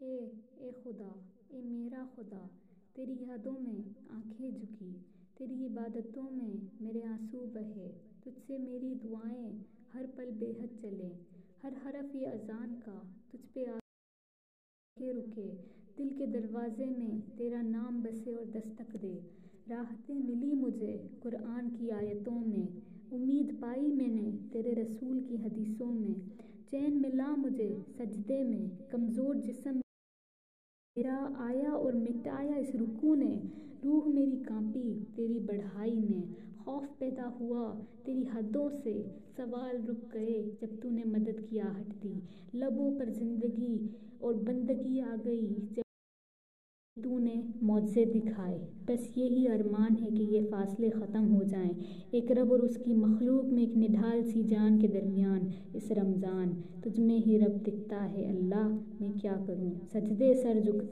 اے اے خدا، اے میرا خدا، تیری یادوں میں آنکھیں جھکیں تیری عبادتوں میں میرے آنسو بہے، تجھ سے میری دعائیں ہر پل بے حد چلیں ہر حرف یہ اذان کا، تجھ پہ آ کے رکے، دل کے دروازے میں تیرا نام بسے اور دستک دے راحتیں ملی مجھے قرآن کی آیتوں میں، امید پائی میں نے تیرے رسول کی حدیثوں میں، چین ملا مجھے سجدے میں، کمزور جسم میرا آیا اور مٹایا اس رکوع نے۔ روح میری کانپی، تیری بڑائی میں خوف پیدا ہوا تیری حدوں سے۔ سوال رک گئے جب تو نے مدد کی آہٹ دی۔ لبوں پر زندگی اور بندگی آ گئی جب تو نے معجزے دکھائے۔ بس یہی ارمان ہے کہ یہ فاصلے ختم ہو جائیں۔ ایک رب اور اس کی مخلوق میں ایک نڈھال سی جان کے درمیان اس رمضان تجھ میں ہی رب دکھتا ہے۔ اللہ میں کیا کروں؟ سجدے سر جھکتا